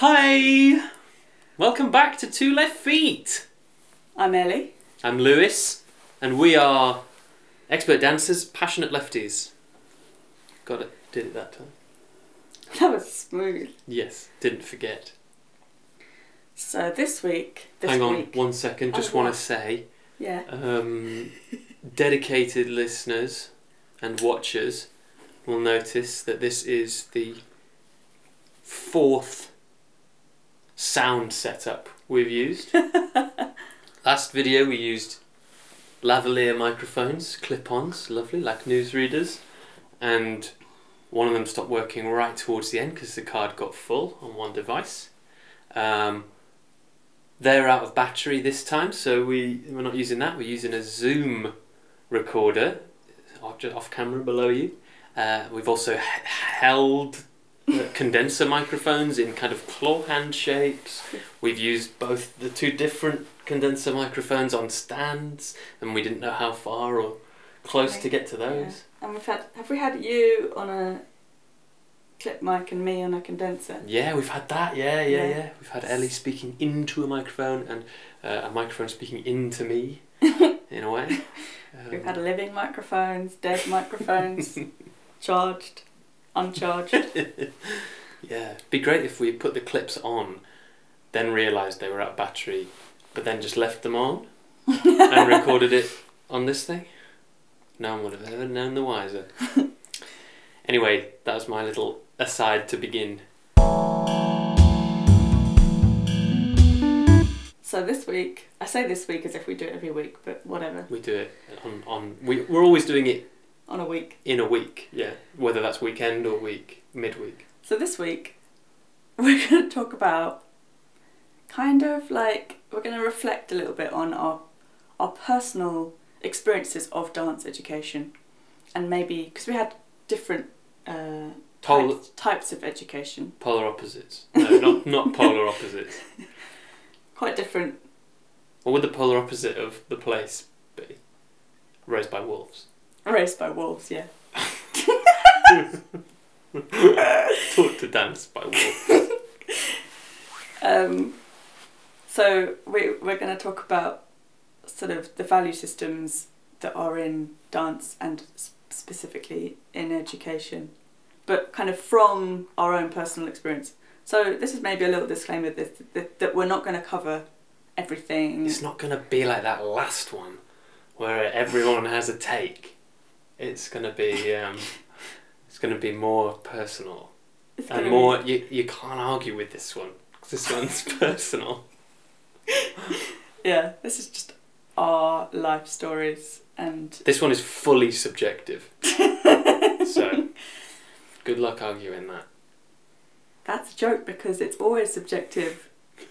Hi! Welcome back to Two Left Feet. I'm Ellie. I'm Lewis, and we are expert dancers, passionate lefties. Got it, did it that time. That was smooth. Yes, didn't forget. So this week, this Hang on week, one second, just Oh, want to say yeah, um, dedicated listeners and watchers will notice that this is the fourth sound setup we've used. Last video we used lavalier microphones, clip-ons, lovely, like newsreaders, and one of them stopped working right towards the end because the card got full on one device. Um, they're out of battery this time, so we we're not using that. We're using a Zoom recorder, off, camera below you. Uh, we've also held condenser microphones in kind of claw hand shapes. We've used both the two different condenser microphones on stands, and we didn't know how far or close to get to those. yeah. And we've had have we had you on a clip mic and me on a condenser? Yeah, we've had that. Yeah, yeah, Yeah. yeah. We've had Ellie speaking into a microphone and uh, a microphone speaking into me, in a way. We've Um, had living microphones, dead microphones, charged, uncharged. yeah, be great if we put the clips on, then realised they were out of battery, but then just left them on and recorded it on this thing. No one would have ever known the wiser. anyway, that was my little aside to begin. so this week, I say this week as if we do it every week, but whatever. We do it on, on we, we're always doing it On a week. in a week, yeah. Whether that's weekend or week, midweek. So this week, we're going to talk about kind of like we're going to reflect a little bit on our our personal experiences of dance education, and maybe because we had different uh, Pol- types, types of education, polar opposites. No, not, not polar opposites. quite different. What would the polar opposite of the place be? Raised by wolves. Raised by wolves, yeah. Taught to dance by wolves. Um, so we we're going to talk about sort of the value systems that are in dance and specifically in education, but kind of from our own personal experience. So this is maybe a little disclaimer that that, that we're not going to cover everything. It's not going to be like that last one where everyone has a take. It's going to be um, it's to be more personal It's and gonna more you, you can't argue with this one 'cause this one's personal. yeah, this is just our life stories and This one is fully subjective. so good luck arguing that. that's a joke because it's always subjective.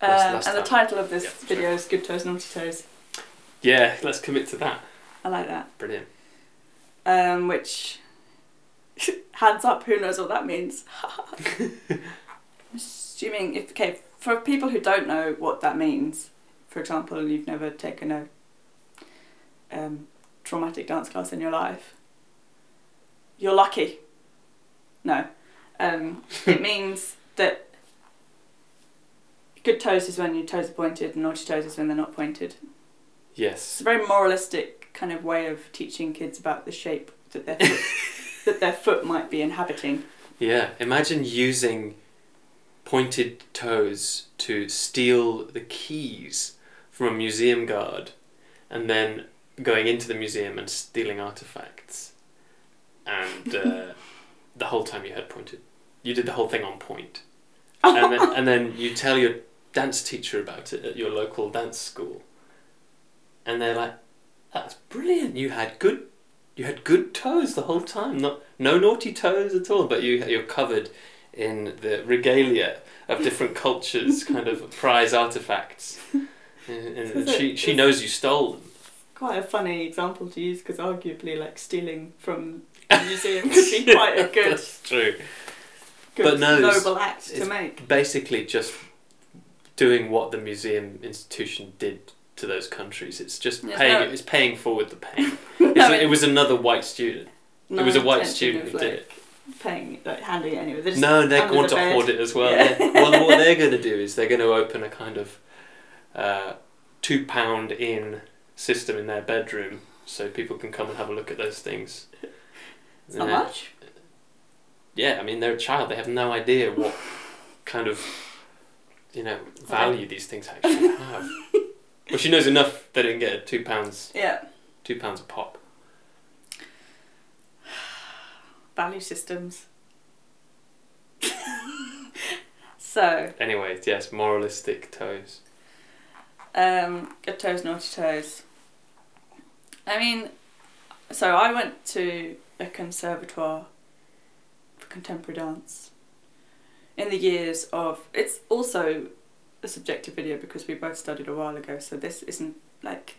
Uh, last and the time? title of this Yeah, video is Good Toes, Naughty Toes. yeah, let's commit to that. I like that. Brilliant. Um, which, hands up, who knows what that means? Assuming, if, okay, for people who don't know what that means, for example, you've never taken a um, traumatic dance class in your life, you're lucky. No. Um, it means that good toes is when your toes are pointed and naughty toes is when they're not pointed. Yes. It's a very moralistic kind of way of teaching kids about the shape that their foot, that their foot might be inhabiting. Yeah, imagine using pointed toes to steal the keys from a museum guard and then going into the museum and stealing artifacts. And uh, the whole time you had pointed. You did the whole thing on point. And then, and then you tell your dance teacher about it at your local dance school. And they're like, that's brilliant. You had good you had good toes the whole time. Not no naughty toes at all, but you you're covered in the regalia of different cultures, kind of prize artifacts. And, and she she knows you stole them. Quite a funny example to use because arguably, like stealing from a museum could be quite a good, That's true. good But no, noble act to make. Basically, just doing what the museum institution did to those countries. It's just Yes, paying. no. It's paying forward the pain. No, It's- it was another white student. no was a white student who did like, paying like handing it anyway. They're No, they want the to hoard it as well. Yeah. Well, what they're going to do is they're going to open a kind of uh, two pound in system in their bedroom, so people can come and have a look at those things. It's not much. Yeah, I mean they're a child; they have no idea what kind of you know value these things actually have. well, she knows enough that it can get two pounds, Yeah. two pounds a pop. Value systems. so, Anyway, yes, moralistic toes. um, good toes, naughty toes. I mean, so I went to a conservatoire for contemporary dance in the years of. It's also a subjective video because we both studied a while ago, so this isn't like.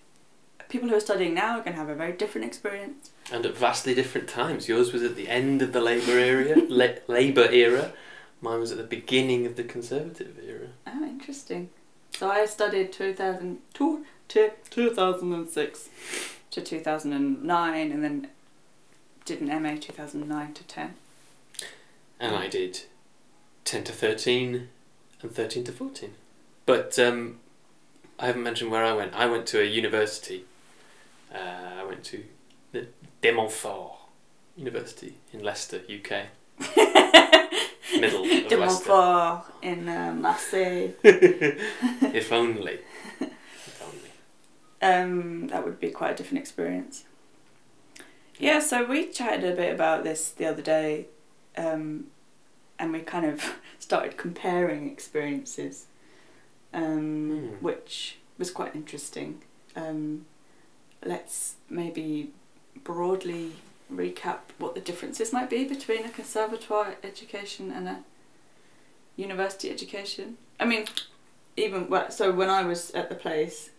People who are studying now are going to have a very different experience. And at vastly different times. Yours was at the end of the Labour era, la- Labour era. Mine was at the beginning of the Conservative era. Oh, interesting. So I studied 2002 to 2006 to 2009 and then did an MA 2009 to 10. And I did 10 to 13 and 13 to 14. But um, I haven't mentioned where I went. I went to a university. Uh, I went to the De Montfort University in Leicester, UK. Middle of De Leicester. Montfort in uh, Marseille. if only. If only. Um, that would be quite a different experience. Yeah, so we chatted a bit about this the other day, um, and we kind of started comparing experiences, um, Hmm. which was quite interesting. Um, let's maybe broadly recap what the differences might be between a conservatoire education and a university education. I mean, even well, so when I was at the place,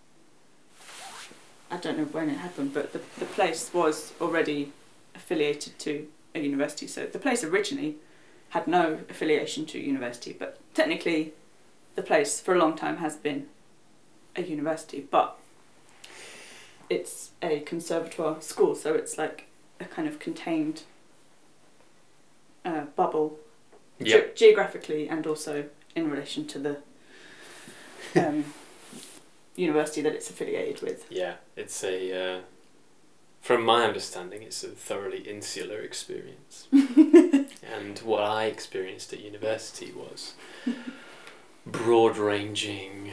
I don't know when it happened, but the the place was already affiliated to a university. So the place originally had no affiliation to university, but technically, the place for a long time has been a university, but it's a conservatoire school, so it's like a kind of contained uh, bubble Yep. ge- geographically and also in relation to the um, university that it's affiliated with. Yeah, it's a. Uh, from my understanding, it's a thoroughly insular experience. and what I experienced at university was broad ranging,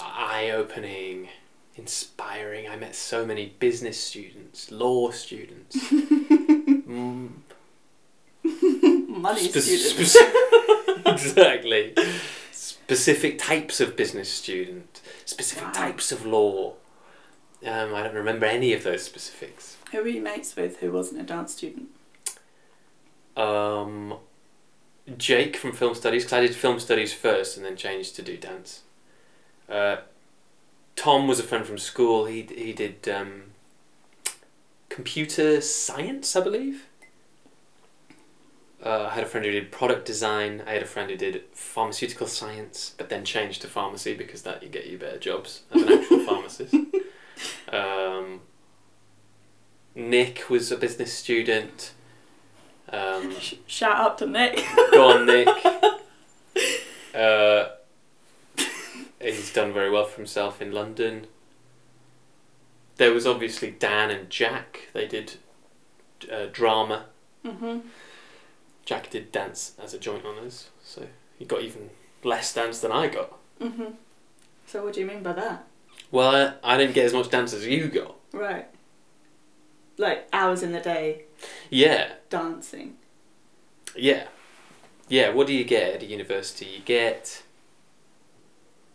eye opening, inspiring. I met so many business students, law students. mm, Money Spe- students. spec- exactly. Specific types of business student, specific Wow. types of law. Um, I don't remember any of those specifics. Who were you mates with who wasn't a dance student? Um, Jake from film studies, because I did film studies first and then changed to do dance. Uh, Tom was a friend from school. He he did um, computer science, I believe. Uh, I had a friend who did product design. I had a friend who did pharmaceutical science, but then changed to pharmacy because that you get you better jobs as an actual pharmacist. Um, Nick was a business student. Um, Sh- shout out to Nick. Go on, Nick. Uh, he's done very well for himself in London. There was obviously Dan and Jack. They did uh, drama. hmm Jack did dance as a joint honours, so he got even less dance than I got. hmm So what do you mean by that? Well, I didn't get as much dance as you got. Right. Like hours in the day Yeah, dancing. yeah, yeah. What do you get at a university? You get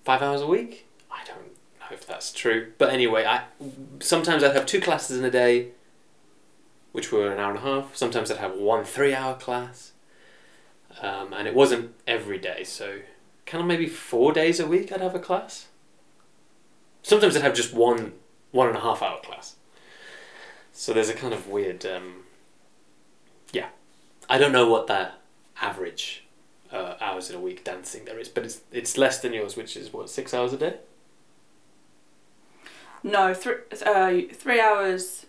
five hours a week. I don't know if that's true, but anyway, I sometimes I'd have two classes in a day, which were an hour and a half. Sometimes I'd have one three-hour class, um, and it wasn't every day. So, kind of maybe four days a week I'd have a class. Sometimes I'd have just one one and a half hour class. So there's a kind of weird. Um, yeah, I don't know what the average uh, hours in a week dancing there is, but it's it's less than yours, which is what six hours a day. No, three uh, three hours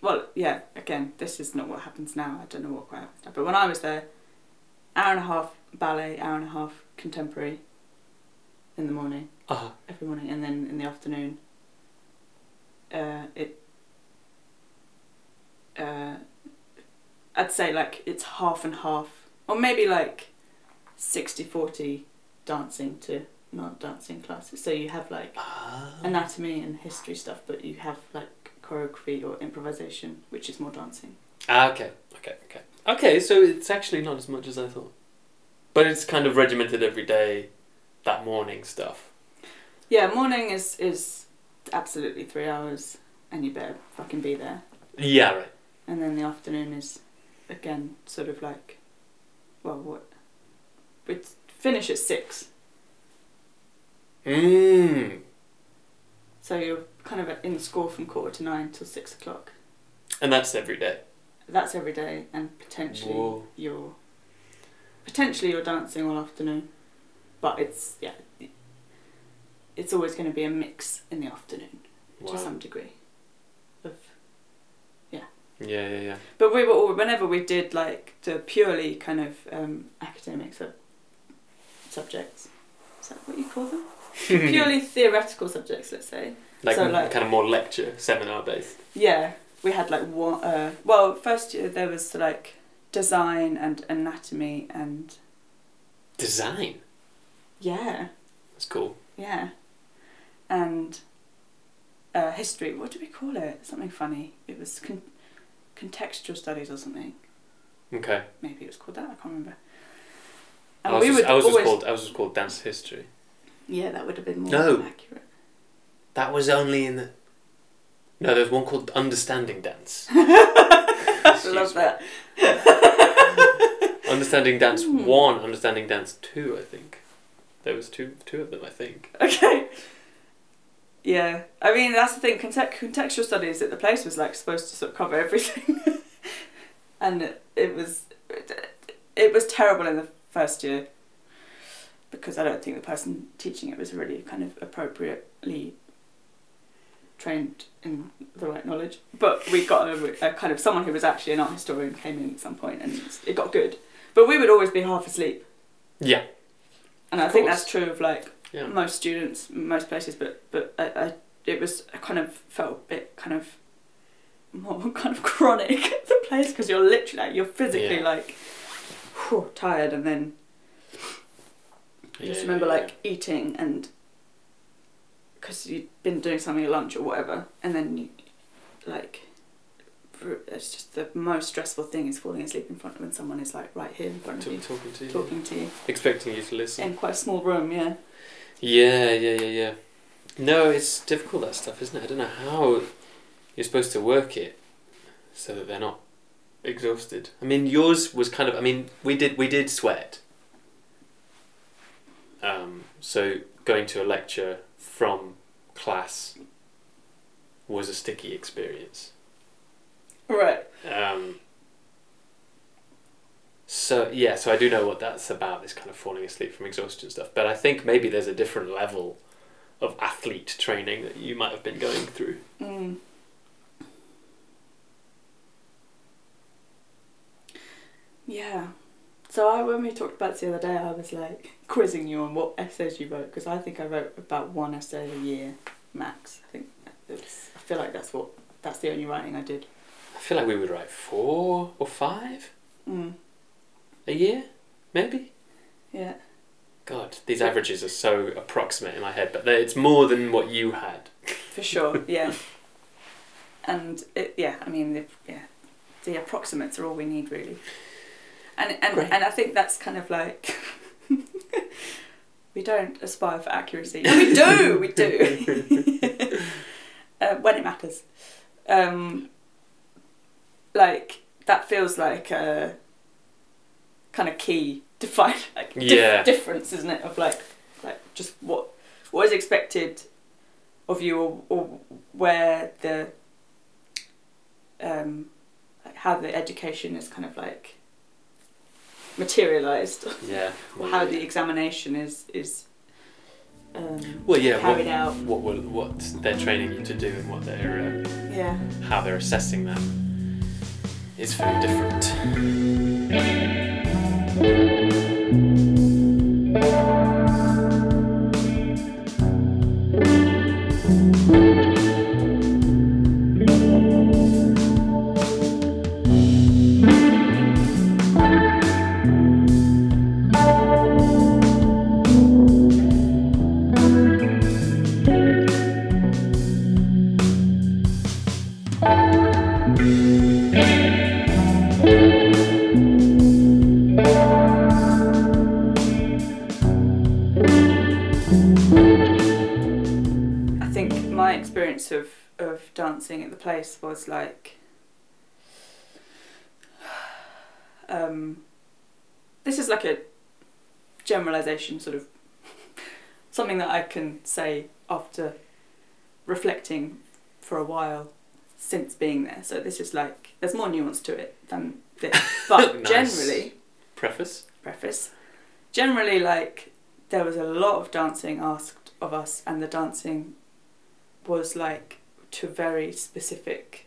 well, yeah. Again, this is not what happens now. I don't know what quite happens now. But when I was there, hour and a half ballet, hour and a half contemporary. In the morning, uh-huh. every morning, and then in the afternoon. Uh, it. Uh, I'd say like it's half and half, or maybe like 60-40 dancing to not dancing classes. So you have like ah. anatomy and history stuff, but you have like choreography or improvisation, which is more dancing. Ah, okay, okay, okay. Okay, so it's actually not as much as I thought. But it's kind of regimented every day, that morning stuff. Yeah, morning is is absolutely three hours, and you better fucking be there. Yeah, right. And then the afternoon is, again, sort of like, well, what? We finish at six, Mmm. so you're kind of in school from quarter to nine till six o'clock. And that's every day. That's every day, and potentially Whoa. you're potentially you're dancing all afternoon, but it's yeah, it's always going to be a mix in the afternoon Wow. to some degree. Yeah, yeah, yeah. but we were all whenever we did like the purely kind of um, academic sub- subjects. Is that what you call them? purely theoretical subjects, let's say. like, so, like- kind of more lecture, seminar based. Yeah, we had like one. Uh, well, first year there was like design and anatomy and Design. yeah, That's cool. yeah, and uh, history. What do we call it? Something funny. It was con- contextual studies or something. Okay. Maybe it was called that. I can't remember. I And was, we just, would I was always. just called. I was just called dance history. Yeah, that would have been more No. accurate. That was only in the. No, there's one called understanding dance. I love that. Understanding dance Hmm. one, understanding dance two. I think there was two, two of them. I think. Okay. Yeah, I mean that's the thing. Context- contextual studies at the place was like supposed to sort of cover everything, and it, it was it was terrible in the first year because I don't think the person teaching it was really kind of appropriately trained in the right knowledge. But we got a, a kind of someone who was actually an art historian came in at some point and it got good. But we would always be half asleep, Yeah. and I think that's true of like Yeah. most students, most places, but but I, I it was I kind of felt a bit kind of more kind of chronic at the place because you're literally like, you're physically Yeah. like whew, tired, and then I just Yeah, remember like eating and because you'd been doing something at lunch or whatever, and then you like. It's just the most stressful thing is falling asleep in front of when someone is like right here in front of you, talking to you. talking to you Expecting you to listen. in quite a small room. Yeah. Yeah, yeah, yeah, yeah. No, it's difficult that stuff, isn't it? I don't know how you're supposed to work it so that they're not exhausted. I mean, yours was kind of. I mean, we did we did sweat. Um, so going to a lecture from class was a sticky experience. Right. Um, so yeah, so I do know what that's about. This kind of falling asleep from exhaustion stuff. But I think maybe there's a different level of athlete training that you might have been going through. Mm. Yeah. So I, when we talked about this the other day, I was like quizzing you on what essays you wrote because I think I wrote about one essay a year max. I think it's, I feel like that's what that's the only writing I did. I feel like we would write four or five Mm. a year, maybe. Yeah. God, these averages are so approximate in my head, but it's more than what you had. For sure. Yeah. and it, yeah, I mean, the, yeah, the approximates are all we need really. And and Great. and I think that's kind of like. We don't aspire for accuracy. No, we do. We do. uh, when it matters. Um, like that feels like a kind of key define like dif- Yeah. difference, isn't it? Of like like just what what is expected of you, or, or where the um, like how the education is kind of like materialized Yeah. or how the examination is is um, Well, yeah. carried What, out. what what they're training you to do and what they're uh, Yeah. Yeah. how they're assessing that is very different. Dancing at the place was like um, this is like a generalization sort of something that I can say after reflecting for a while since being there. So this is like there's more nuance to it than this. But Nice. generally Preface? preface. Generally, like there was a lot of dancing asked of us, and the dancing was like to very specific.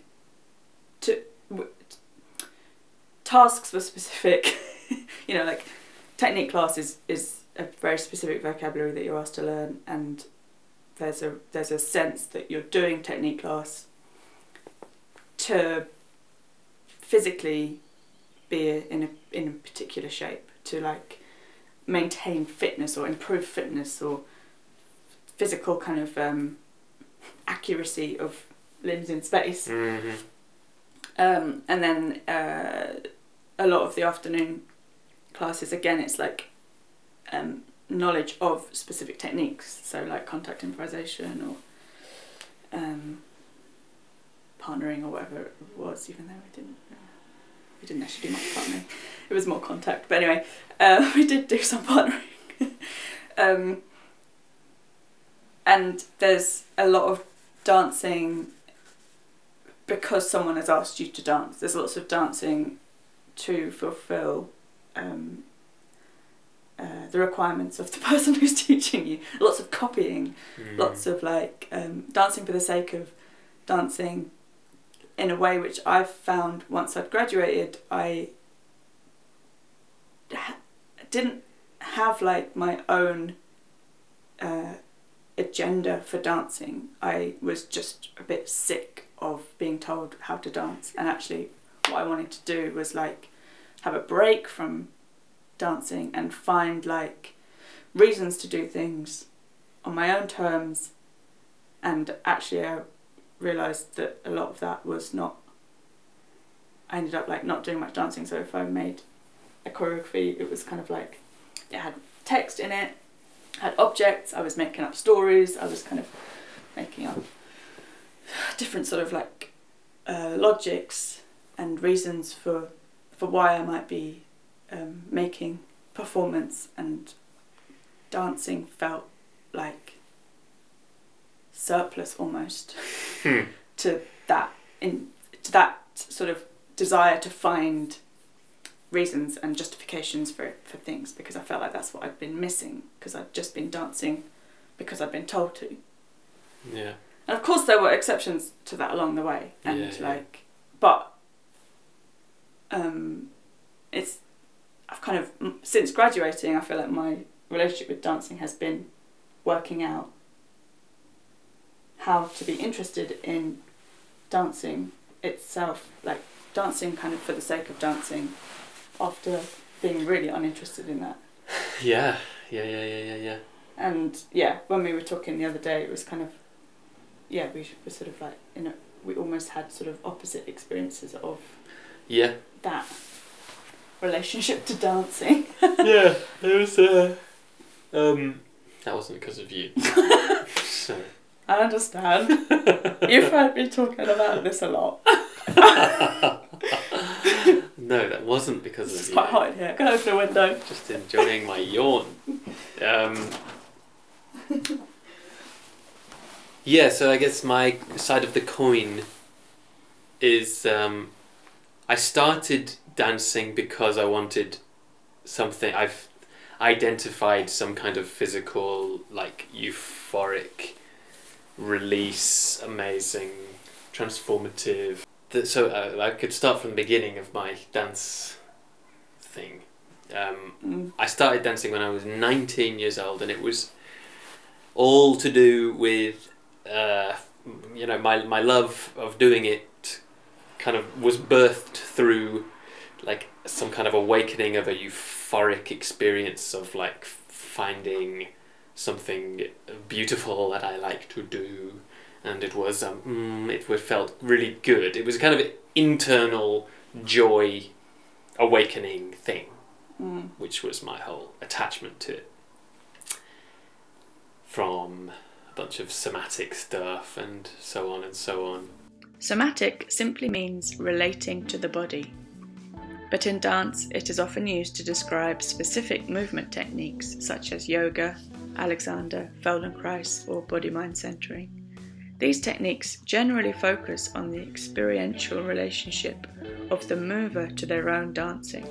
To w- tasks were specific. you know, like technique class is is a very specific vocabulary that you're asked to learn, and there's a there's a sense that you're doing technique class to physically be in a in a particular shape to like maintain fitness or improve fitness or physical kind of um, accuracy of limbs in space. Mm-hmm. Um, and then uh, a lot of the afternoon classes, again, it's like um, knowledge of specific techniques, so like contact improvisation or um, partnering or whatever it was, even though we didn't. We didn't actually do much partnering. It was more contact, but anyway, uh, we did do some partnering. and there's a lot of dancing because someone has asked you to dance. There's lots of dancing to fulfill um, uh, the requirements of the person who's teaching you. Lots of copying, Mm. lots of like um, dancing for the sake of dancing in a way which I've found once I'd graduated, I ha- didn't have like my own uh, agenda for dancing. I was just a bit sick of being told how to dance, and actually, what I wanted to do was like have a break from dancing and find like reasons to do things on my own terms. And actually, I realized that a lot of that was not. I ended up like not doing much dancing. So if I made a choreography, it was kind of like it had text in it, had objects. I was making up stories. I was kind of making up different sort of like uh, logics and reasons for for why I might be um, making performance and dancing felt like surplus almost Hmm. to that in to that sort of desire to find reasons and justifications for for things because I felt like that's what I'd been missing because I'd just been dancing because I'd been told to. Yeah. And of course, there were exceptions to that along the way, and Yeah, yeah. like, but um, it's I've kind of since graduating, I feel like my relationship with dancing has been working out how to be interested in dancing itself, like dancing kind of for the sake of dancing, after being really uninterested in that. Yeah. Yeah. Yeah. Yeah. Yeah. Yeah. And yeah, when we were talking the other day, it was kind of, yeah, we were sort of like, you know, we almost had sort of opposite experiences of Yeah. that relationship to dancing. yeah. It was. Uh, um. That wasn't because of you. I understand. You've heard me talking about this a lot. No, that wasn't because It's of you. quite hot in here. Can I open a window? Just enjoying my yawn. Um, yeah, so I guess my side of the coin is um, I started dancing because I wanted something. I've identified some kind of physical, like euphoric release, amazing transformative. That so uh, I could start from the beginning of my dance thing. Um, Mm. I started dancing when I was 19 years old, and it was all to do with, uh, you know, my my love of doing it. Kind of was birthed through, like some kind of awakening of a euphoric experience of like finding something beautiful that I like to do, and it was um, mm, it felt really good. It was kind of internal joy awakening thing Mm. which was my whole attachment to it. From a bunch of somatic stuff and so on and so on. Somatic simply means relating to the body. But in dance, it is often used to describe specific movement techniques such as yoga, Alexander, Feldenkrais, or body mind centering. These techniques generally focus on the experiential relationship of the mover to their own dancing,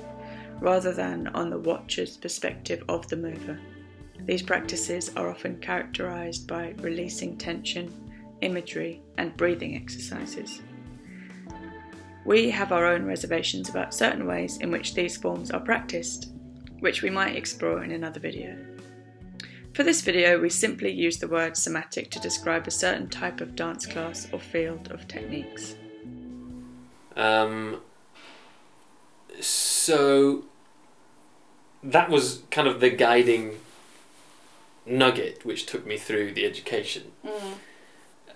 rather than on the watcher's perspective of the mover. These practices are often characterized by releasing tension, imagery, and breathing exercises. We have our own reservations about certain ways in which these forms are practiced, which we might explore in another video. For this video, we simply use the word somatic to describe a certain type of dance class or field of techniques. Um, so that was kind of the guiding nugget which took me through the education. Mm.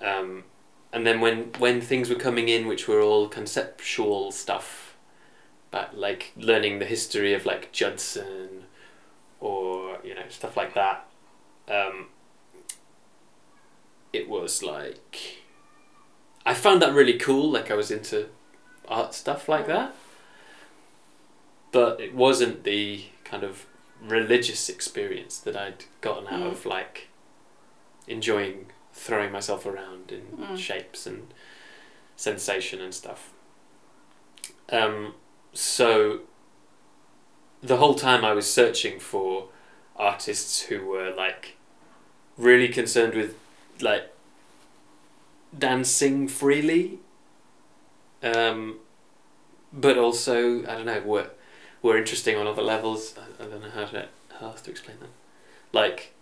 Um, and then when when things were coming in, which were all conceptual stuff, but like learning the history of like Judson, or you know stuff like that, um, it was like I found that really cool. Like I was into art stuff like that, but it wasn't the kind of religious experience that I'd gotten out Mm. of like enjoying throwing myself around in Mm. shapes and sensation and stuff. Um, so the whole time I was searching for artists who were like really concerned with like dancing freely, um, but also I don't know we're, we're interesting on other levels. I, I don't know how to how to explain that. Like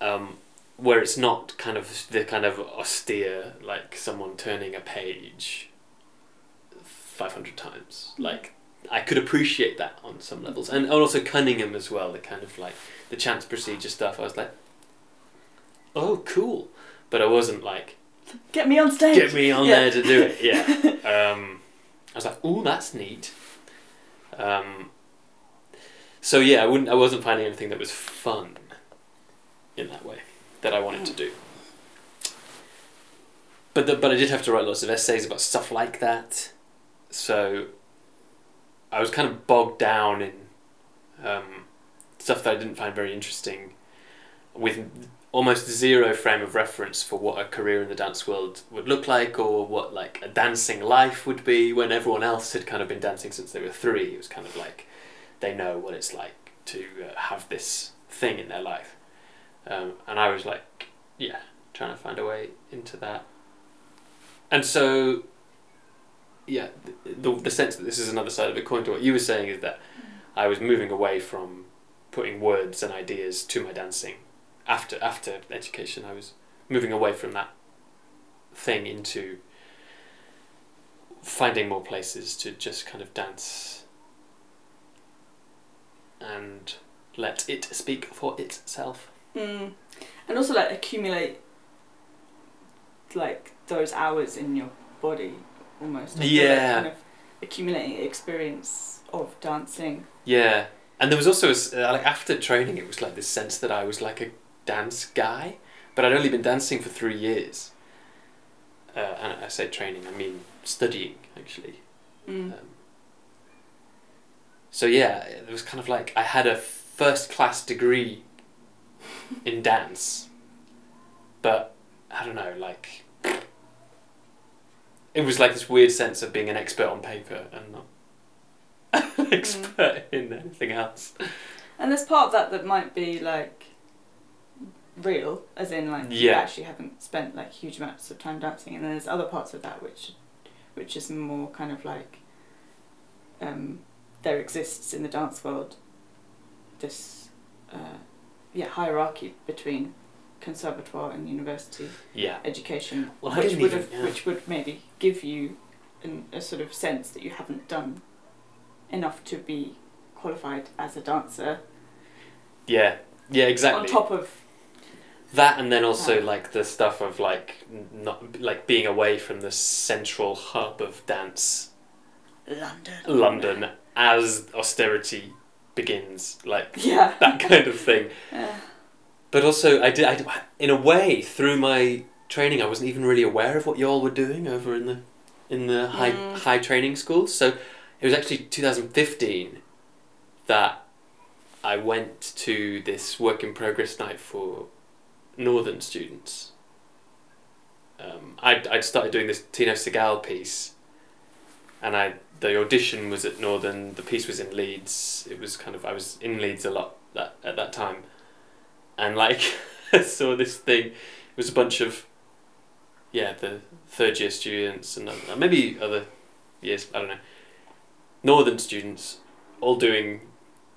um, where it's not kind of the kind of austere like someone turning a page 500 times like i could appreciate that on some levels. And also cunningham as well the kind of like the chance procedure stuff. I was like oh cool. But i wasn't like Get me on stage. get me on Yeah. there to do it. Yeah. Um, i was like oh that's neat. Um, so yeah i wouldn't i wasn't finding anything that was fun in that way that I wanted to do. But the, but I did have to write lots of essays about stuff like that, so I was kind of bogged down in um, stuff that I didn't find very interesting, with almost zero frame of reference for what a career in the dance world would look like or what like a dancing life would be when everyone else had kind of been dancing since they were three. It was kind of like they know what it's like to uh, have this thing in their life. Um, and I was like, yeah, trying to find a way into that. And so, yeah, the, the, the sense that this is another side of the coin to what you were saying is that I was moving away from putting words and ideas to my dancing. After after education, I was moving away from that thing into finding more places to just kind of dance and let it speak for itself. Mm. And also like accumulate like those hours in your body almost. Yeah. kind of accumulating experience of dancing. Yeah, and there was also uh, like after training, it was like this sense that I was like a dance guy, but I'd only been dancing for three years. Uh, and I say training, I mean studying actually. Mm. Um, so yeah, it was kind of like I had a first class degree in dance, but I don't know, like it was like this weird sense of being an expert on paper and not an expert in anything else. And there's part of that that might be like real, as in like you Yeah. actually haven't spent like huge amounts of time dancing, and then there's other parts of that which, which is more kind of like, um, there exists in the dance world, this, uh, yeah, hierarchy between conservatoire and university Yeah. education, Well, which would have, yeah. which would maybe give you an, a sort of sense that you haven't done enough to be qualified as a dancer. Yeah. Yeah. Exactly. On top of That and then also like the stuff of like not like being away from the central hub of dance, London. London, as austerity begins, like Yeah. that kind of thing. Uh, But also, I did. I, in a way, through my training, I wasn't even really aware of what y'all were doing over in the in the high Mm. high training schools. So it was actually 2015 that I went to this work in progress night for northern students. Um, I'd, I'd started doing this Tino Sehgal piece, and I the audition was at Northern. The piece was in Leeds. It was kind of I was in Leeds a lot that at that time, and like I saw this thing. It was a bunch of yeah the third year students and uh, maybe other years I don't know Northern students all doing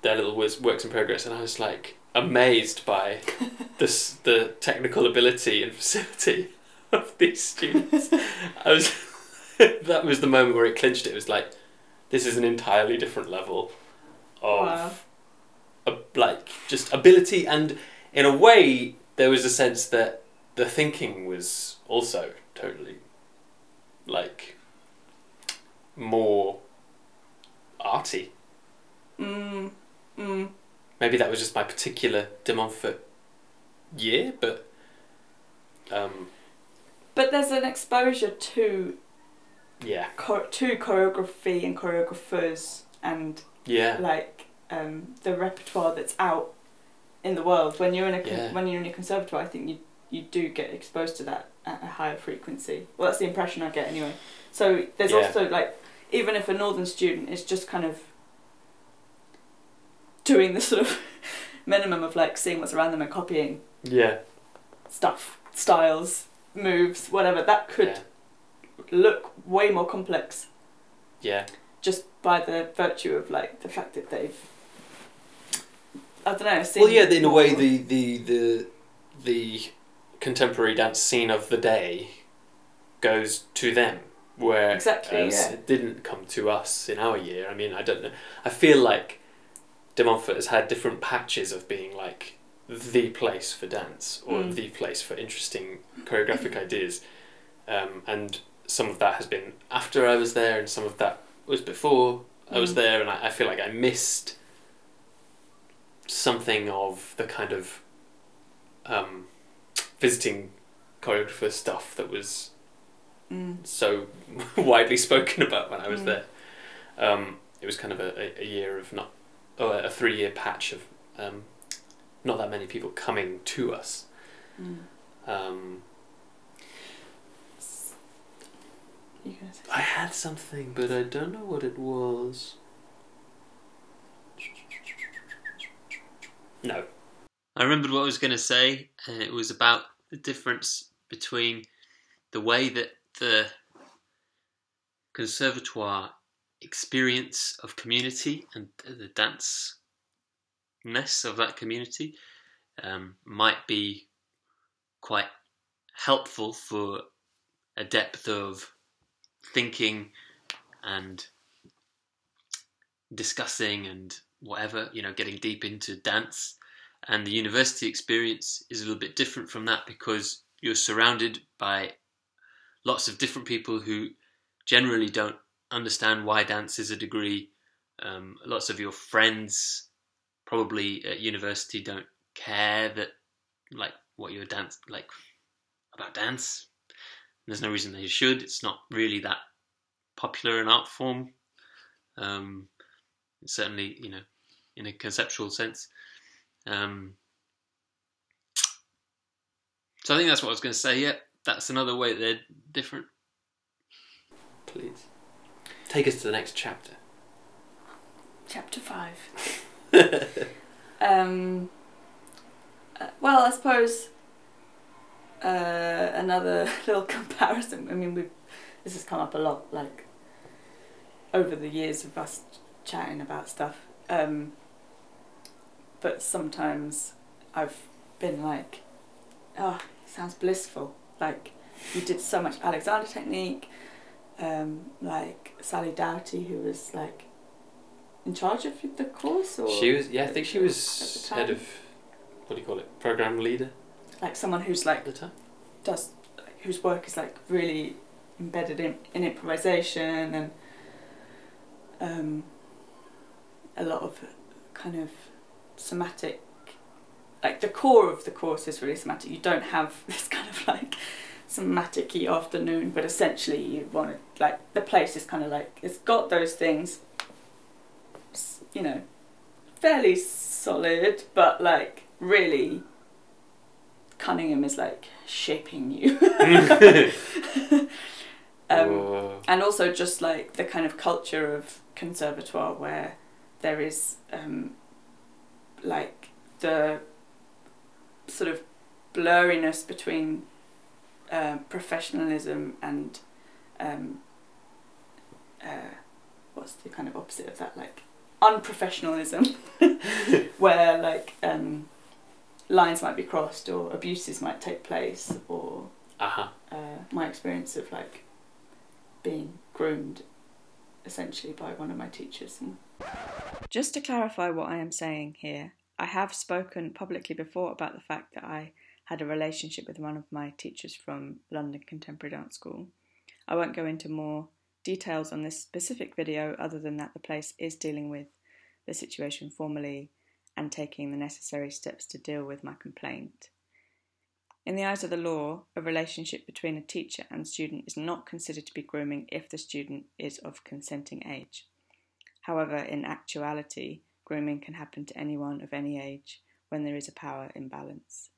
their little works works in progress, and I was like amazed by this the technical ability and facility of these students. I was that was the moment where it clinched it. It was like this is an entirely different level of Wow. a, like just ability and in a way there was a sense that the thinking was also totally like more arty. mm, mm. Maybe that was just my particular De Montfort year, but um, But there's an exposure to yeah, cho- to choreography and choreographers and yeah, like um, the repertoire that's out in the world. When you're in a con- Yeah. when you're in a conservatoire, I think you you do get exposed to that at a higher frequency. Well, that's the impression I get anyway. So there's Yeah. also like even if a northern student is just kind of doing the sort of minimum of like seeing what's around them and copying yeah, stuff, styles, moves, whatever, that could yeah, look way more complex yeah, just by the virtue of like the fact that they've I don't know. Seen Well, yeah, in a way, the the the the contemporary dance scene of the day goes to them, where Exactly, yeah. it didn't come to us in our year. I mean, I don't know. I feel like De Montfort has had different patches of being like the place for dance or Mm. the place for interesting choreographic ideas, um, and some of that has been after I was there, and some of that was before I was Mm. there, and I, I feel like I missed something of the kind of um, visiting choreographer stuff that was Mm. so widely spoken about when I was Mm. there. Um, it was kind of a, a, a year of not, oh, a three year patch of um, not that many people coming to us. Mm. Um, You gonna say? I had something, but I don't know what it was. No. I remembered what I was going to say, and it was about the difference between the way that the conservatoire experience of community and the dance ness of that community um, might be quite helpful for a depth of thinking and discussing and whatever, you know, getting deep into dance. And the university experience is a little bit different from that because you're surrounded by lots of different people who generally don't understand why dance is a degree. Um, lots of your friends probably at university don't care that like what your dance like about dance. There's no reason they should. It's not really that popular an art form. Um, certainly, you know, in a conceptual sense. Um, so I think that's what I was going to say. Yeah, that's another way they're different. Please take us to the next chapter. Chapter five. um, Uh, well, I suppose uh, another little comparison. I mean, we this has come up a lot, like over the years of us chatting about stuff. Um, but sometimes I've been like, oh, sounds blissful. Like you did so much Alexander technique. Um, like Sally Doughty, who was like in charge of the course, or She was, yeah, I think she was head of, what do you call it, program leader like someone who's like does whose work is like really embedded in, in improvisation and um, a lot of kind of somatic like the core of the course is really somatic. You don't have this kind of like somatic y afternoon but essentially you want to like the place is kind of like it's got those things you know fairly solid but like really Cunningham is like shaping you. Um, and also just like the kind of culture of conservatoire where there is um, like the sort of blurriness between um professionalism and um, uh, what's the kind of opposite of that like unprofessionalism where like um, lines might be crossed or abuses might take place or Aha. uh, my experience of like being groomed essentially by one of my teachers and Just to clarify what I am saying here, I have spoken publicly before about the fact that I had a relationship with one of my teachers from London Contemporary Dance School. I won't go into more details on this specific video other than that the place is dealing with the situation formally and taking the necessary steps to deal with my complaint. In the eyes of the law, a relationship between a teacher and student is not considered to be grooming if the student is of consenting age. However, in actuality, grooming can happen to anyone of any age when there is a power imbalance,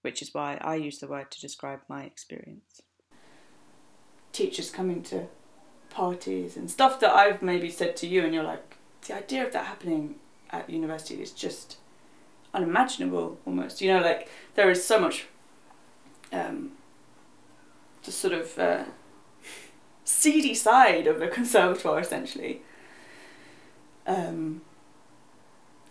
which is why I use the word to describe my experience. teachers coming to parties and stuff that I've maybe said to you and you're like the idea of that happening at university is just unimaginable almost you know like there is so much um, the sort of uh, seedy side of the conservatoire essentially um,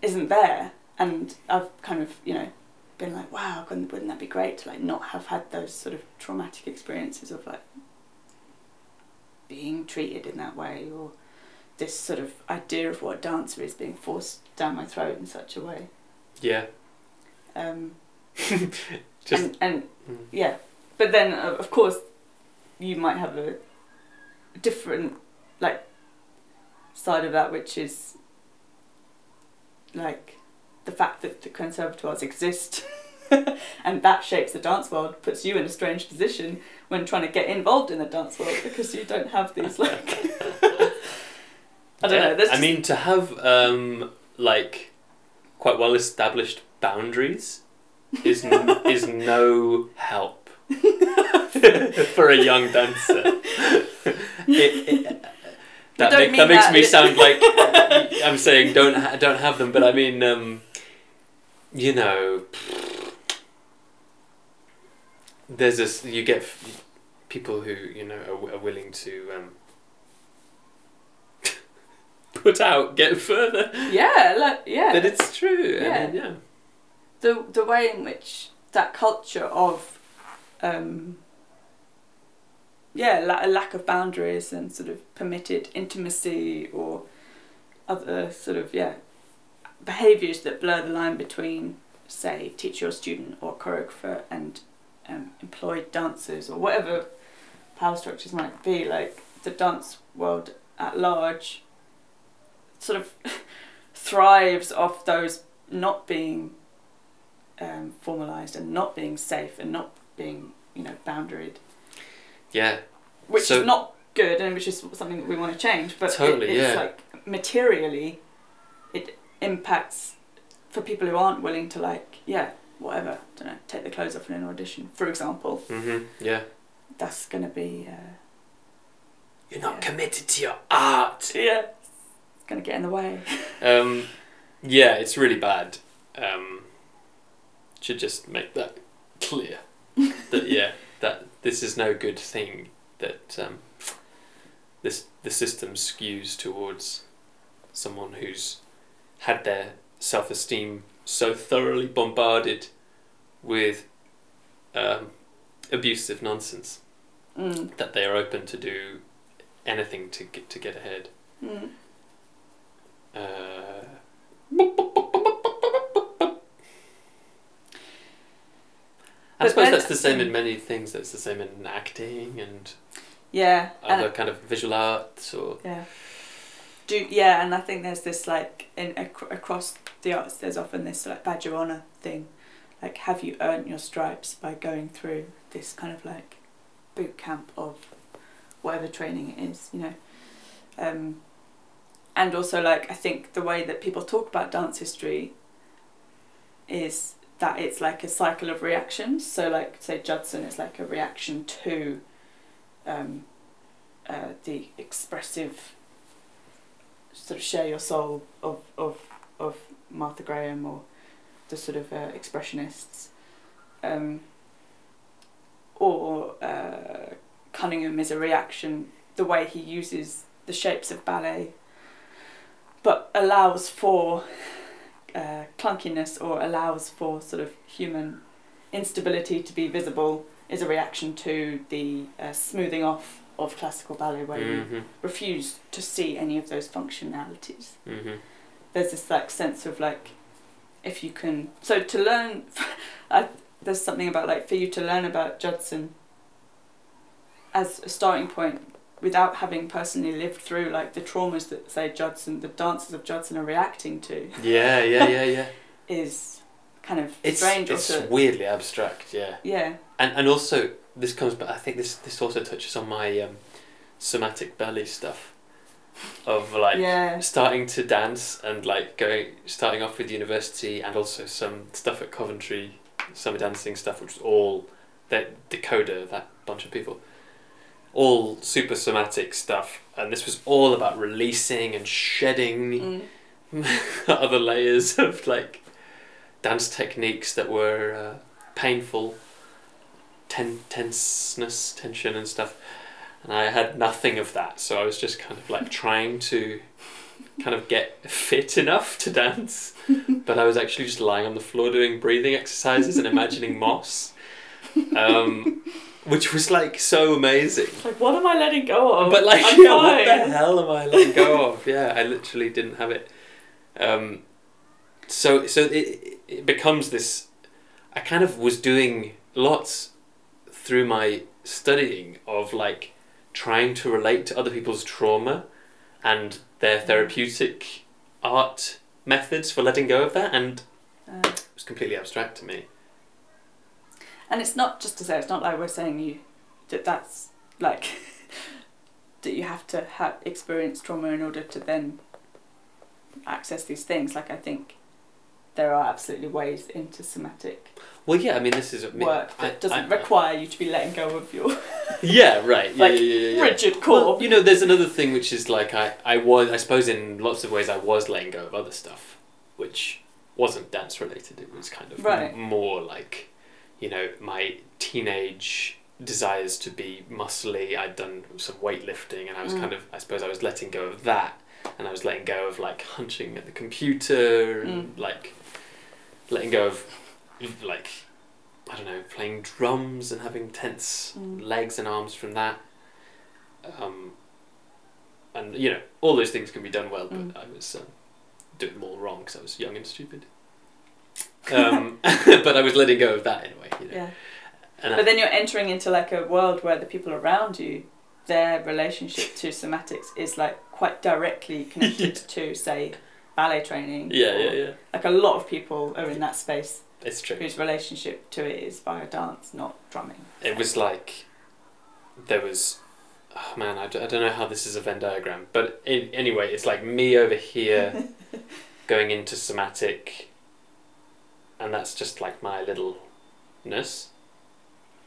isn't there and I've kind of you know been like wow couldn't- wouldn't that be great to like not have had those sort of traumatic experiences of like being treated in that way or this sort of idea of what a dancer is being forced down my throat in such a way Yeah. um, Just. and, and Mm. yeah but then uh, of course you might have a different like side of that which is like the fact that the conservatoires exist and that shapes the dance world puts you in a strange position when trying to get involved in the dance world because you don't have these like I don't know. There's I mean, to have um, like quite well established boundaries is n- is no help for a young dancer. It, it, that, make, mean that makes that me sound like I'm saying don't ha- don't have them, but I mean, um, you know, there's this you get f- people who you know are, are willing to um, put out, get further. yeah, like yeah. But it's true. I Yeah. mean, yeah. the the way in which that culture of um, yeah la- a lack of boundaries and sort of permitted intimacy or other sort of yeah behaviors that blur the line between say teacher or student or choreographer and um, employed dancers or whatever power structures might be like the dance world at large sort of thrives off those not being um, formalized and not being safe and not being you know boundaried, Yeah. which So- is not good and which is something that we want to change. But it- Totally, it's yeah. like materially, it impacts for people who aren't willing to like yeah whatever don't know take the clothes off in an audition for example. Mhm. Yeah. That's gonna be uh, You're not Yeah. committed to your art. yeah it's gonna get in the way. Um, yeah, it's really bad. Um, should just make that clear. that yeah, this is no good thing. That um, this the system skews towards someone who's had their self esteem so thoroughly bombarded with um, abusive nonsense Mm. that they are open to do anything to get to get ahead. Mm. Uh, I suppose that's the same in many things. That's the same in acting and Yeah. and- other kind of visual arts or Yeah. Do yeah, and I think there's this like in ac- across the arts, there's often this like badge of honor thing, like have you earned your stripes by going through this kind of like boot camp of whatever training it is, you know, um, and also like I think the way that people talk about dance history is that it's like a cycle of reactions. So like say Judson is like a reaction to um, uh, the expressive sort of share your soul of of of Martha Graham or the sort of uh, expressionists, um, or uh, Cunningham is a reaction the way he uses the shapes of ballet, but allows for uh, clunkiness or allows for sort of human instability to be visible is a reaction to the uh, smoothing off of classical ballet where you Mhm, refuse to see any of those functionalities. mhm. There's this like sense of like, if you can, so to learn, I, there's something about like for you to learn about Judson as a starting point without having personally lived through like the traumas that say Judson, the dancers of Judson are reacting to Yeah, yeah, yeah, yeah. is kind of It's strange. it's also. weirdly abstract. Yeah. yeah, and and also this comes but I think this this also touches on my um, somatic belly stuff of like yeah, starting to dance and like going starting off with university and also some stuff at Coventry summer dancing stuff which was all that Dakota that bunch of people all super somatic stuff and this was all about releasing and shedding mm, other layers of like dance techniques that were uh, painful, ten- tenseness, tension, and stuff. And I had nothing of that, so I was just kind of like trying to kind of get fit enough to dance, but I was actually just lying on the floor doing breathing exercises and imagining moss, um, which was like so amazing. like what am I letting go of? But like, I'm yeah, what the hell am I letting go of? Yeah, I literally didn't have it. Um, so so it it becomes this. I kind of was doing lots through my studying of like trying to relate to other people's trauma and their therapeutic art methods for letting go of that, and Uh, it was completely abstract to me. And it's not just to say it's not like we're saying you that that's like that you have to have experience trauma in order to then access these things. Like I think there are absolutely ways into somatic Well, yeah, I mean, this is I mean, work I- that doesn't I- require you to be letting go of your Yeah, right. Yeah, like yeah, yeah, yeah. rigid core. Well, you know, there's another thing which is like I, I was I suppose in lots of ways I was letting go of other stuff, which wasn't dance related. It was kind of Right. m- more like, you know, my teenage desires to be muscly. I'd done some weightlifting, and I was Mm. kind of I suppose I was letting go of that, and I was letting go of like hunching at the computer and Mm. like letting go of like I don't know playing drums and having tense Mm. legs and arms from that. Um, and you know all those things can be done well, but Mm. I was um, doing them all wrong because I was young and stupid. Um, but I was letting go of that in a way, you know. yeah. And I- But then you're entering into like a world where the people around you, their relationship to somatics is like quite directly connected to say ballet training. yeah, or- yeah, yeah. Like a lot of people are in that space It's true. whose relationship to it is via dance, not drumming. It was like there was. Oh man, I, d- I don't know how this is a Venn diagram, but in, anyway, it's like me over here going into somatic, and that's just like my little ness.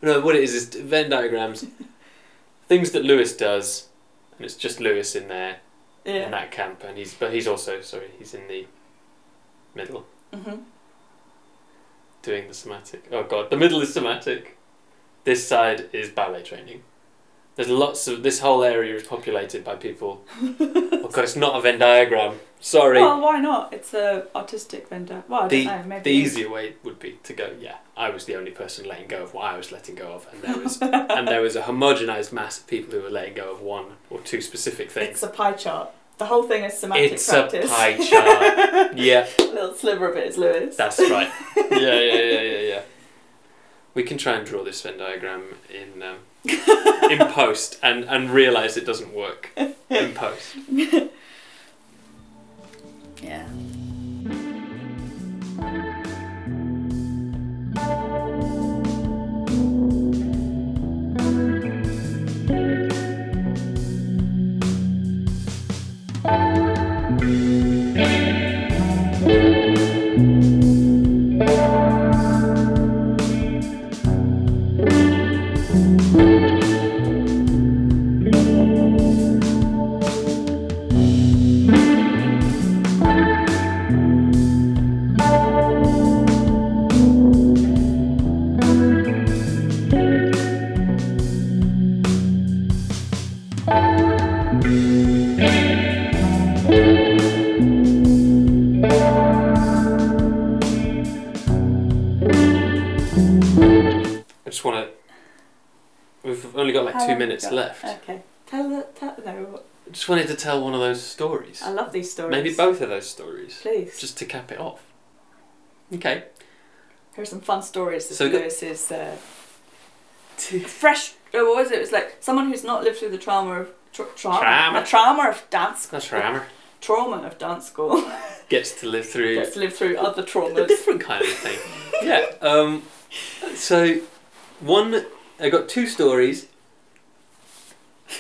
No, what it is is Venn diagrams, things that Lewis does, and it's just Lewis in there in that camp, and he's but he's also sorry he's in the middle. hmm doing the somatic. Oh god, the middle is somatic. This side is ballet training. There's lots of this whole area is populated by people. oh god, it's not a Venn diagram. Sorry. Well, why not? It's a artistic vendor. Well, I the don't know. Maybe the easier way would be to go. Yeah, I was the only person letting go of what I was letting go of, and there was and there was a homogenized mass of people who were letting go of one or two specific things. It's a pie chart. The whole thing is semantic It's practice. a pie chart. yeah, a little sliver of it is Lewis. that's right. Yeah, yeah. We can try and draw this Venn diagram in um, in post and and realize it doesn't work in post. just wanted to tell one of those stories. I love these stories. Maybe both of those stories, Please. just to cap it off. Okay. Here's some fun stories that So Lewis is uh, fresh. Oh, what was it? It was like someone who's not lived through the trauma of tra- trauma, Trauma. the trauma of dance, That's Rammer. trauma of dance school. Gets to live through Gets to live through other traumas. a different kind of thing. yeah. Um, so, one, I got two stories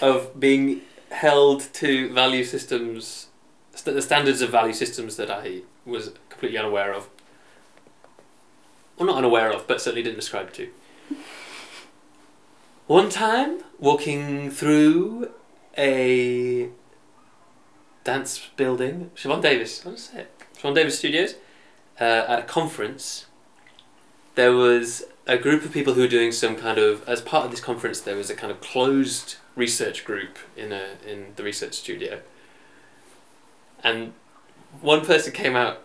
of being held to value systems, st- the standards of value systems that I was completely unaware of. Well, not unaware of, but certainly didn't ascribe to. One time, walking through a dance building, Siobhan Davies, what is it? Siobhan Davies Studios, uh, at a conference, there was a group of people who were doing some kind of, as part of this conference, there was a kind of closed research group in a in the research studio, and one person came out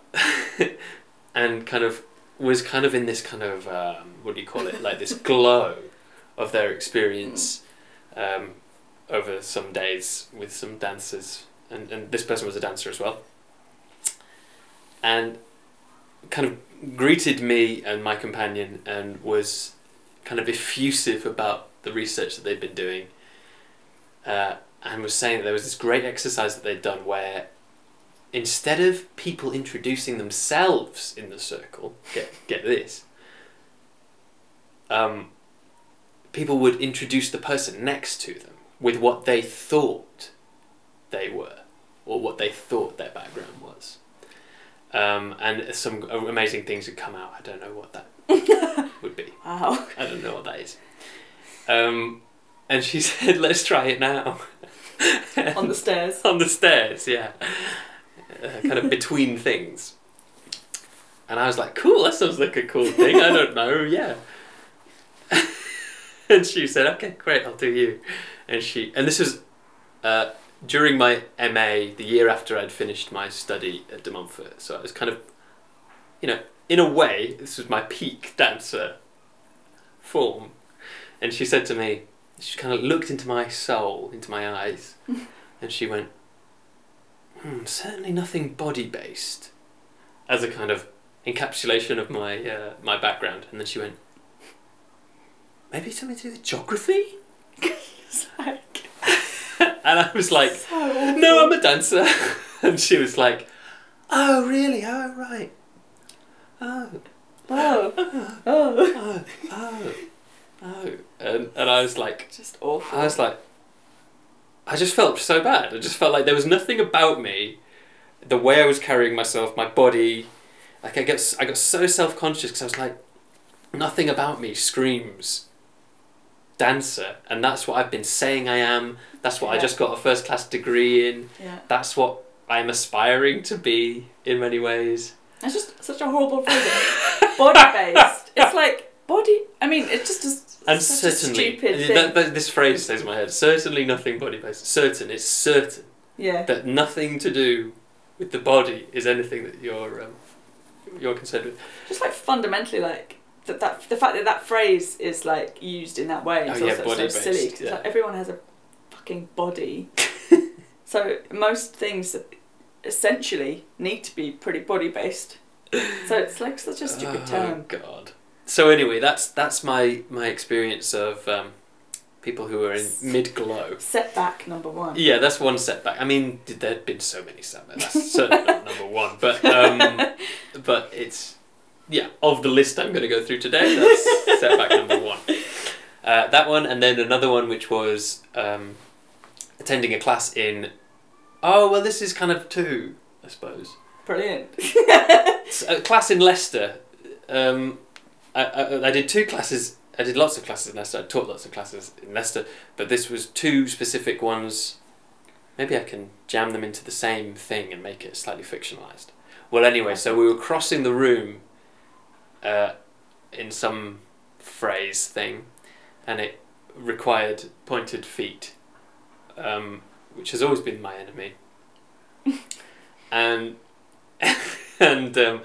and kind of was kind of in this kind of um, what do you call it? Like this glow of their experience um, over some days with some dancers. And, and this person was a dancer as well. And kind of greeted me and my companion and was kind of effusive about the research that they'd been doing uh, and was saying that there was this great exercise that they'd done where instead of people introducing themselves in the circle get, get this um, people would introduce the person next to them with what they thought they were or what they thought their background was um, and some amazing things would come out. I don't know what that would be. Wow. I don't know what that is. Um, and she said, "Let's try it now." On the stairs. on the stairs, yeah, uh, kind of between things. And I was like, "Cool, that sounds like a cool thing." I don't know, yeah. and she said, "Okay, great, I'll do you." And she, and this was uh, during my MA, the year after I'd finished my study at De Montfort. So I was kind of, you know, in a way, this was my peak dancer form. And she said to me, she kind of looked into my soul, into my eyes, and she went, hmm, certainly nothing body based, as a kind of encapsulation of my uh, my background. And then she went, maybe something to do with geography. Like, And I was like, so no, I'm a dancer. and she was like, oh, really? Oh, right. Oh, Oh. Oh. oh, oh, oh. And, and I was like, Just awful. I was like, I just felt so bad. I just felt like there was nothing about me, the way I was carrying myself, my body. Like I got, s- I got so self conscious because I was like, nothing about me screams dancer, and that's what I've been saying I am. That's what I just got a first class degree in. yeah. That's what I'm aspiring to be in many ways. It's just such a horrible feeling. body based. it's like body. I mean, it just a, And certainly, that, that, this phrase stays in my head. Certainly nothing body based. Certain, it's certain yeah. that nothing to do with the body is anything that you're um, you're concerned with. just like fundamentally like that, that the fact that that phrase is like used in that way is Oh, yeah, also so body-based, silly because yeah. like, everyone has a fucking body so most things essentially need to be pretty body based so it's like such a stupid term. oh, term God. So anyway, that's that's my my experience of um, people who are in mid glow. setback number one Yeah, that's one setback. I mean, there'd been so many setbacks. That's certainly not number one, but um, but it's yeah of the list I'm going to go through today. That's setback number one. Uh, that one, and then another one, which was um, attending a class in. Oh well, this is kind of two, I suppose. brilliant a class in Leicester. Um, I, I, I did two classes. I did lots of classes in Leicester. I taught lots of classes in Leicester, but this was two specific ones. Maybe I can jam them into the same thing and make it slightly fictionalized. Well, anyway, so we were crossing the room uh, in some phrase thing, and it required pointed feet, um, which has always been my enemy. and and um,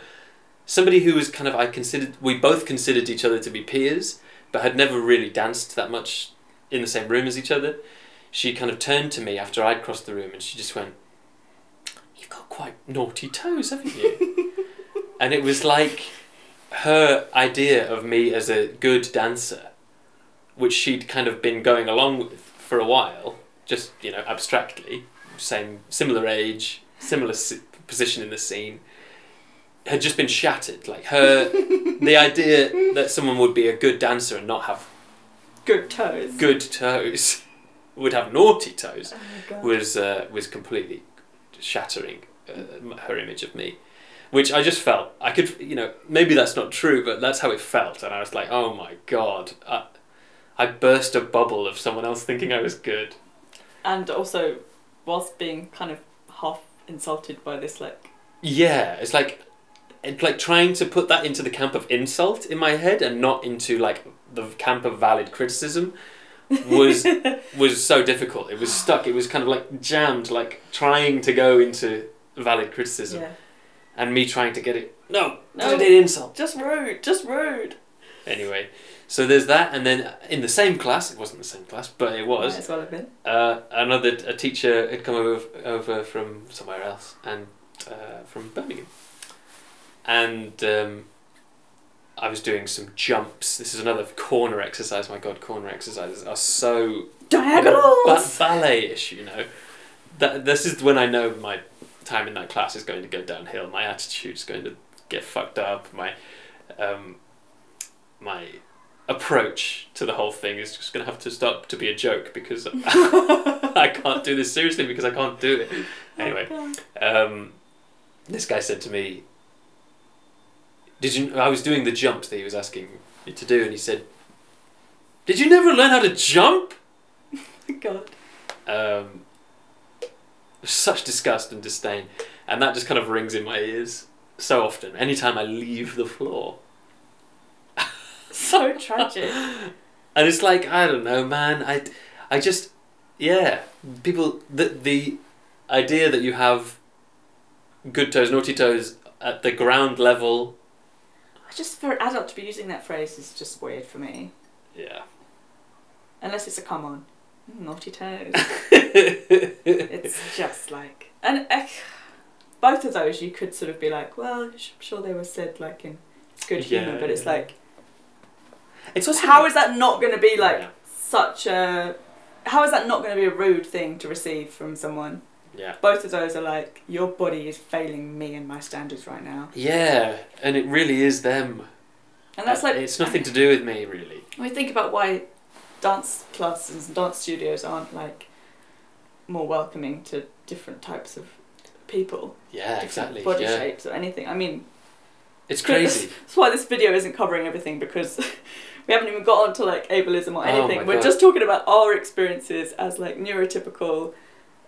somebody who was kind of I considered we both considered each other to be peers, but had never really danced that much in the same room as each other. She kind of turned to me after I'd crossed the room, and she just went, "You've got quite naughty toes, haven't you?" and it was like her idea of me as a good dancer, which she'd kind of been going along with for a while, just you know abstractly, same similar age, similar si- position in the scene, had just been shattered. Like her, the idea that someone would be a good dancer and not have good toes good toes, would have naughty toes, oh was uh, was completely shattering uh, her image of me. Which I just felt I could, you know, maybe that's not true, but that's how it felt, and I was like, oh my god, I, I burst a bubble of someone else thinking I was good. and also whilst being kind of half insulted by this like Yeah, it's like it's like trying to put that into the camp of insult in my head and not into like the camp of valid criticism was was so difficult. It was stuck. It was kind of like jammed, like trying to go into valid criticism yeah and me trying to get it. No, No. did insult. just rude just rude Anyway, so there's that, and then in the same class, it wasn't the same class, but it might was. as well have been Uh, another a teacher had come over over from somewhere else and uh, from Birmingham, and um, I was doing some jumps. This is another corner exercise. My God, corner exercises are so diagonals ba- ballet-ish. You know, that this is when I know my time in that class is going to go downhill. My attitude's going to get fucked up. My um, my approach to the whole thing is just going to have to stop to be a joke because I can't do this seriously because I can't do it. Anyway, um, this guy said to me, "Did you?" I was doing the jumps that he was asking me to do, and he said, "Did you never learn how to jump?" god Um, such disgust and disdain, and that just kind of rings in my ears so often. Anytime I leave the floor, so tragic and it's like I don't know, man. I, I just, yeah. People, the the idea that you have good toes, naughty toes at the ground level. Just for an adult to be using that phrase is just weird for me Yeah. unless it's a come on Mm, naughty toes it's just like and uh, both of those you could sort of be like well I'm sure they were said like in good humour Yeah, but it's yeah. like it's also how is that not going to be like Yeah. such a how is that not going to be a rude thing to receive from someone Yeah. both of those are like your body is failing me and my standards right now Yeah, and it really is them. and that's uh, like it's nothing to do with me, really. when we think about why dance classes and dance studios aren't like more welcoming to different types of people Yeah, exactly. body yeah. shapes or anything i mean It's crazy. That's why this video isn't covering everything because we haven't even got onto like ableism or Oh anything. my We're God. just talking about our experiences as like neurotypical,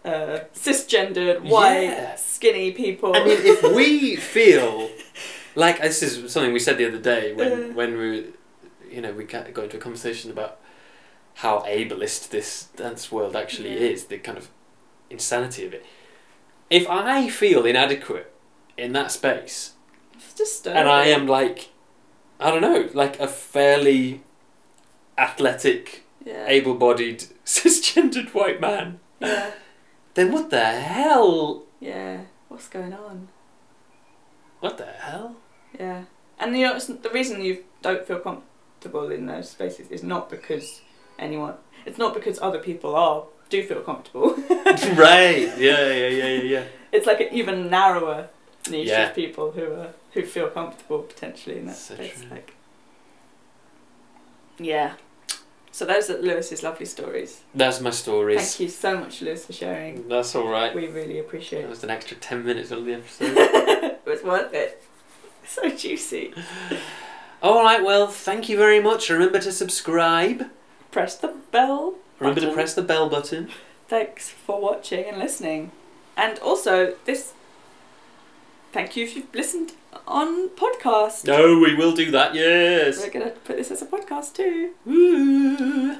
uh, cisgendered, white, Yeah. skinny people. I mean, if we feel like this is something we said the other day when Yeah. when we, you know, we got got into a conversation about how ableist this dance world actually Yeah. is, the kind of insanity of it. If I feel inadequate in that space, It's just and I am like, I don't know, like a fairly athletic, yeah. able-bodied, cisgendered white man, yeah. Then what the hell? Yeah. What's going on? What the hell? Yeah. And you know, it's, the reason you don't feel comfortable in those spaces is not because anyone. It's not because other people are do feel comfortable. right? Yeah, yeah, yeah, yeah, yeah. it's like an even narrower niche Yeah. of people who are who feel comfortable potentially in that So space. true. Like, yeah. So those are Lewis's lovely stories. That's my stories. Thank you so much, Lewis, for sharing. That's all right. We really appreciate That it. was an extra ten minutes on the episode. it was worth it. So juicy. all right. Well, thank you very much. Remember to subscribe. Press the bell. Remember to press the bell button. Thanks for watching and listening. And also, this. Thank you if you've listened on podcast. No, we will do that. Yes. We're going to put this as a podcast too. Woo.